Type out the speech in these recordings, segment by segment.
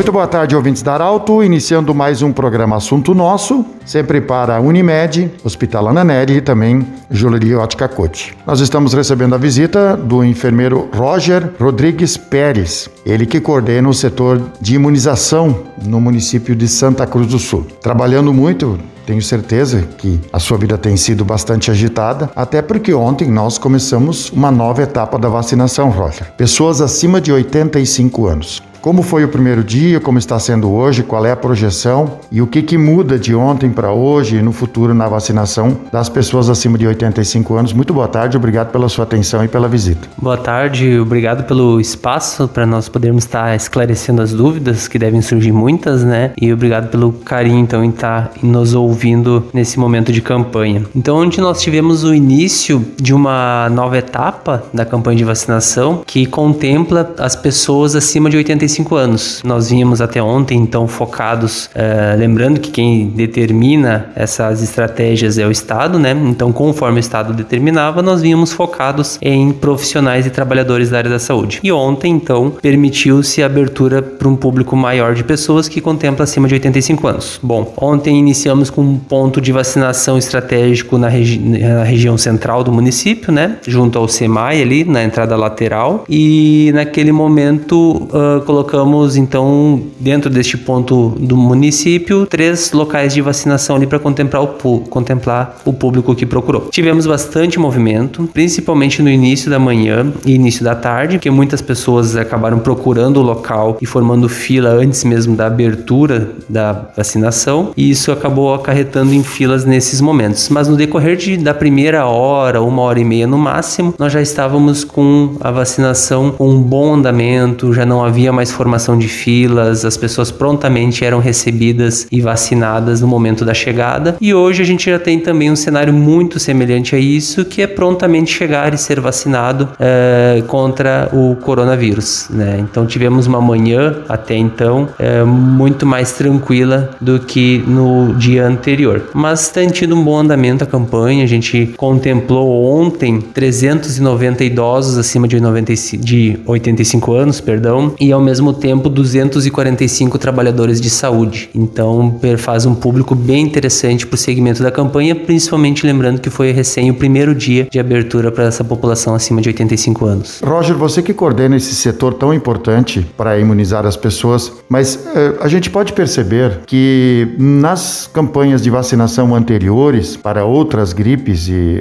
Muito boa tarde, ouvintes da Arauto. Iniciando mais um programa Assunto Nosso, sempre para a Unimed, Hospital Ananeri e também Joalheria Ótica Cote. Nós estamos recebendo a visita do enfermeiro Roger Rodrigues Pérez, ele que coordena o setor de imunização no município de Santa Cruz do Sul. Trabalhando muito, tenho certeza que a sua vida tem sido bastante agitada, até porque ontem nós começamos uma nova etapa da vacinação, Roger. Pessoas acima de 85 anos. Como foi o primeiro dia, como está sendo hoje, qual é a projeção e o que, que muda de ontem para hoje e no futuro na vacinação das pessoas acima de 85 anos. Muito boa tarde, obrigado pela sua atenção e pela visita. Boa tarde, obrigado pelo espaço para nós podermos estar esclarecendo as dúvidas, que devem surgir muitas, né? E obrigado pelo carinho, então, em estar nos ouvindo nesse momento de campanha. Então, onde nós tivemos o início de uma nova etapa da campanha de vacinação que contempla as pessoas acima de 85 65 anos. Nós vínhamos até ontem, então, focados, uh, lembrando que quem determina essas estratégias é o Estado, né? Então, conforme o Estado determinava, nós vínhamos focados em profissionais e trabalhadores da área da saúde. E ontem, então, permitiu-se a abertura para um público maior de pessoas que contempla acima de 85 anos. Bom, ontem iniciamos com um ponto de vacinação estratégico na, regi na região central do município, né? Junto ao SEMAI ali, na entrada lateral. E naquele momento, uh, colocamos então dentro deste ponto do município três locais de vacinação ali para contemplar o, contemplar o público que procurou. Tivemos bastante movimento, principalmente no início da manhã e início da tarde, porque muitas pessoas acabaram procurando o local e formando fila antes mesmo da abertura da vacinação, e isso acabou acarretando em filas nesses momentos. Mas no decorrer de, da primeira hora, uma hora e meia no máximo, nós já estávamos com a vacinação com um bom andamento, já não havia mais formação de filas, as pessoas prontamente eram recebidas e vacinadas no momento da chegada. E hoje a gente já tem também um cenário muito semelhante a isso, que é prontamente chegar e ser vacinado é, contra o coronavírus. Né? Então tivemos uma manhã até então é, muito mais tranquila do que no dia anterior. Mas tem tido um bom andamento a campanha. A gente contemplou ontem 390 idosos acima de, 95, de 85 anos, perdão, e ao mesmo mesmo tempo 245 trabalhadores de saúde. Então faz um público bem interessante para o segmento da campanha, principalmente lembrando que foi recém o primeiro dia de abertura para essa população acima de 85 anos. Roger, você que coordena esse setor tão importante para imunizar as pessoas, mas eh, a gente pode perceber que nas campanhas de vacinação anteriores para outras gripes e,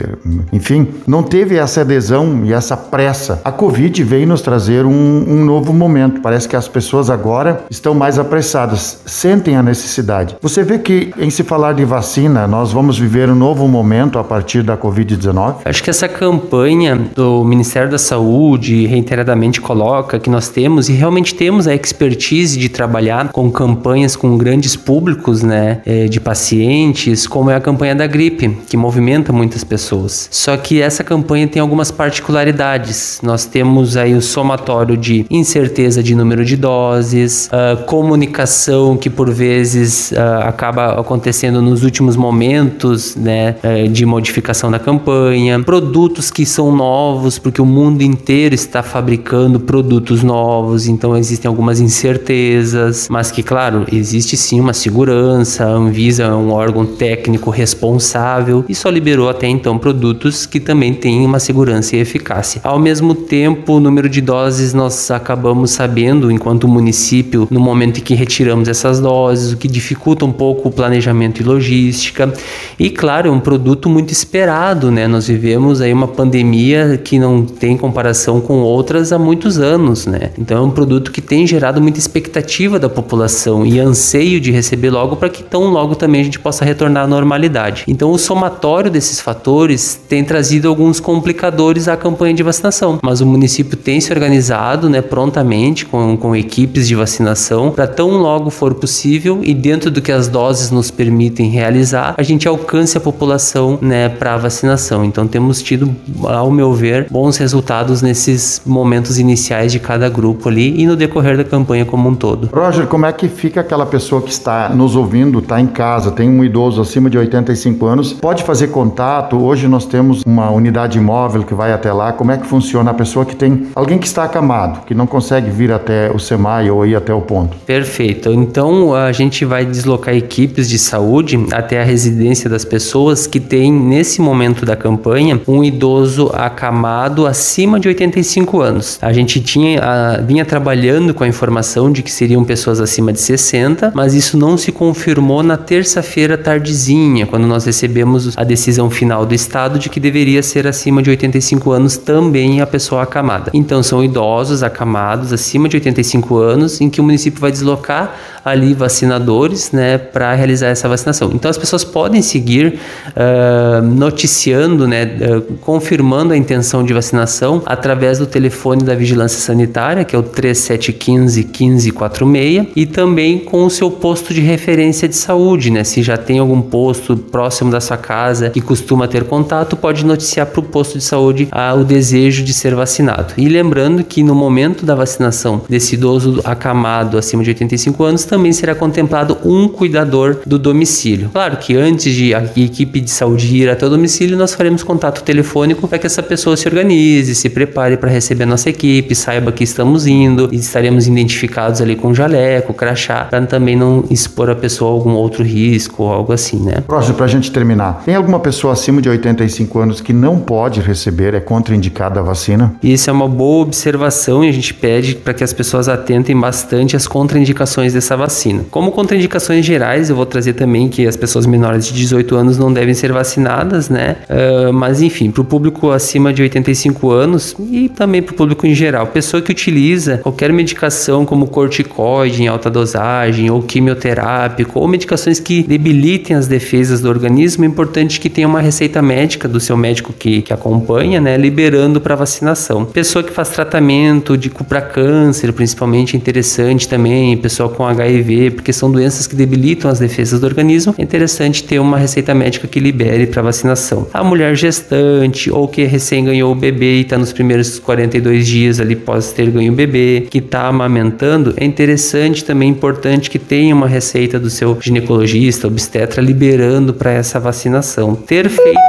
enfim, não teve essa adesão e essa pressa. A Covid veio nos trazer um, um novo momento. Parece que as pessoas agora estão mais apressadas, sentem a necessidade. Você vê que, em se falar de vacina, nós vamos viver um novo momento a partir da Covid-19? Acho que essa campanha do Ministério da Saúde reiteradamente coloca que nós temos e realmente temos a expertise de trabalhar com campanhas com grandes públicos, né, é, de pacientes, como é a campanha da gripe, que movimenta muitas pessoas. Só que essa campanha tem algumas particularidades. Nós temos aí o somatório de incerteza de número número de doses, uh, comunicação que por vezes uh, acaba acontecendo nos últimos momentos né, uh, de modificação da campanha, produtos que são novos, porque o mundo inteiro está fabricando produtos novos, então existem algumas incertezas, mas que, claro, existe sim uma segurança, a Anvisa é um órgão técnico responsável e só liberou até então produtos que também têm uma segurança e eficácia. Ao mesmo tempo, o número de doses nós acabamos sabendo enquanto município no momento em que retiramos essas doses, o que dificulta um pouco o planejamento e logística. E claro, é um produto muito esperado, né? Nós vivemos aí uma pandemia que não tem comparação com outras há muitos anos, né? Então é um produto que tem gerado muita expectativa da população e anseio de receber logo para que tão logo também a gente possa retornar à normalidade. Então o somatório desses fatores tem trazido alguns complicadores à campanha de vacinação, mas o município tem se organizado, né, prontamente com com equipes de vacinação para tão logo for possível e dentro do que as doses nos permitem realizar, a gente alcance a população né, para vacinação. Então temos tido, ao meu ver, bons resultados nesses momentos iniciais de cada grupo ali e no decorrer da campanha como um todo. Roger, como é que fica aquela pessoa que está nos ouvindo, está em casa, tem um idoso acima de 85 anos, pode fazer contato? Hoje nós temos uma unidade móvel que vai até lá. Como é que funciona a pessoa que tem alguém que está acamado, que não consegue vir até o SEMAI ou ir até o ponto? Perfeito. Então a gente vai deslocar equipes de saúde até a residência das pessoas que têm, nesse momento da campanha, um idoso acamado acima de 85 anos. A gente tinha, a, vinha trabalhando com a informação de que seriam pessoas acima de 60, mas isso não se confirmou na terça-feira tardezinha, quando nós recebemos a decisão final do Estado de que deveria ser acima de 85 anos também a pessoa acamada. Então são idosos acamados acima de 85 anos em que o município vai deslocar ali vacinadores, né, para realizar essa vacinação. Então as pessoas podem seguir uh, noticiando, né, uh, confirmando a intenção de vacinação através do telefone da vigilância sanitária, que é o 3715 1546, e também com o seu posto de referência de saúde, né, se já tem algum posto próximo da sua casa que costuma ter contato, pode noticiar para o posto de saúde uh, o desejo de ser vacinado. E lembrando que no momento da vacinação desse idoso acamado acima de 85 anos também será contemplado um cuidador do domicílio. Claro que antes de a equipe de saúde ir até o domicílio, nós faremos contato telefônico para que essa pessoa se organize, se prepare para receber a nossa equipe, saiba que estamos indo e estaremos identificados ali com jaleco, crachá, para também não expor a pessoa a algum outro risco ou algo assim, né? Próximo, para a gente terminar, tem alguma pessoa acima de 85 anos que não pode receber, é contraindicada a vacina? Isso é uma boa observação e a gente pede para que as pessoas atentem bastante às contraindicações dessa vacina. Como contraindicações gerais, eu vou trazer também que as pessoas menores de 18 anos não devem ser vacinadas, né? Uh, mas enfim, para o público acima de 85 anos e também para o público em geral, pessoa que utiliza qualquer medicação como corticoide em alta dosagem ou quimioterápico ou medicações que debilitem as defesas do organismo, é importante que tenha uma receita médica do seu médico que, que acompanha, né? Liberando para vacinação. Pessoa que faz tratamento de para câncer, principalmente, interessante também, pessoa com HIV porque são doenças que debilitam as defesas do organismo, é interessante ter uma receita médica que libere para vacinação. A mulher gestante ou que recém ganhou o bebê e está nos primeiros 42 dias ali pós ter ganho o bebê, que está amamentando, é interessante também, importante que tenha uma receita do seu ginecologista, obstetra, liberando para essa vacinação. Ter feito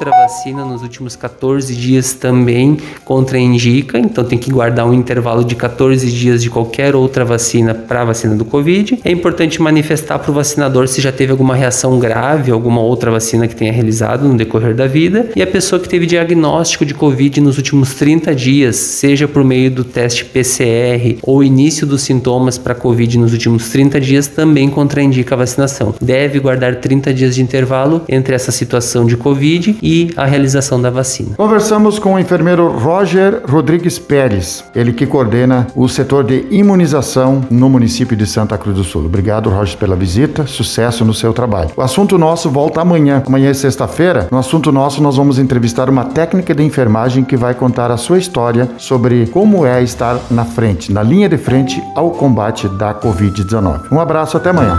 outra vacina nos últimos 14 dias também contraindica, então tem que guardar um intervalo de 14 dias de qualquer outra vacina para a vacina do Covid. É importante manifestar para o vacinador se já teve alguma reação grave, alguma outra vacina que tenha realizado no decorrer da vida. E a pessoa que teve diagnóstico de Covid nos últimos 30 dias, seja por meio do teste PCR ou início dos sintomas para Covid nos últimos 30 dias, também contraindica a vacinação. Deve guardar 30 dias de intervalo entre essa situação de Covid e e a realização da vacina. Conversamos com o enfermeiro Roger Rodrigues Pérez, ele que coordena o setor de imunização no município de Santa Cruz do Sul. Obrigado, Roger, pela visita, sucesso no seu trabalho. O assunto nosso volta amanhã. Amanhã é sexta-feira. No assunto nosso, nós vamos entrevistar uma técnica de enfermagem que vai contar a sua história sobre como é estar na frente, na linha de frente ao combate da Covid-19. Um abraço, até amanhã.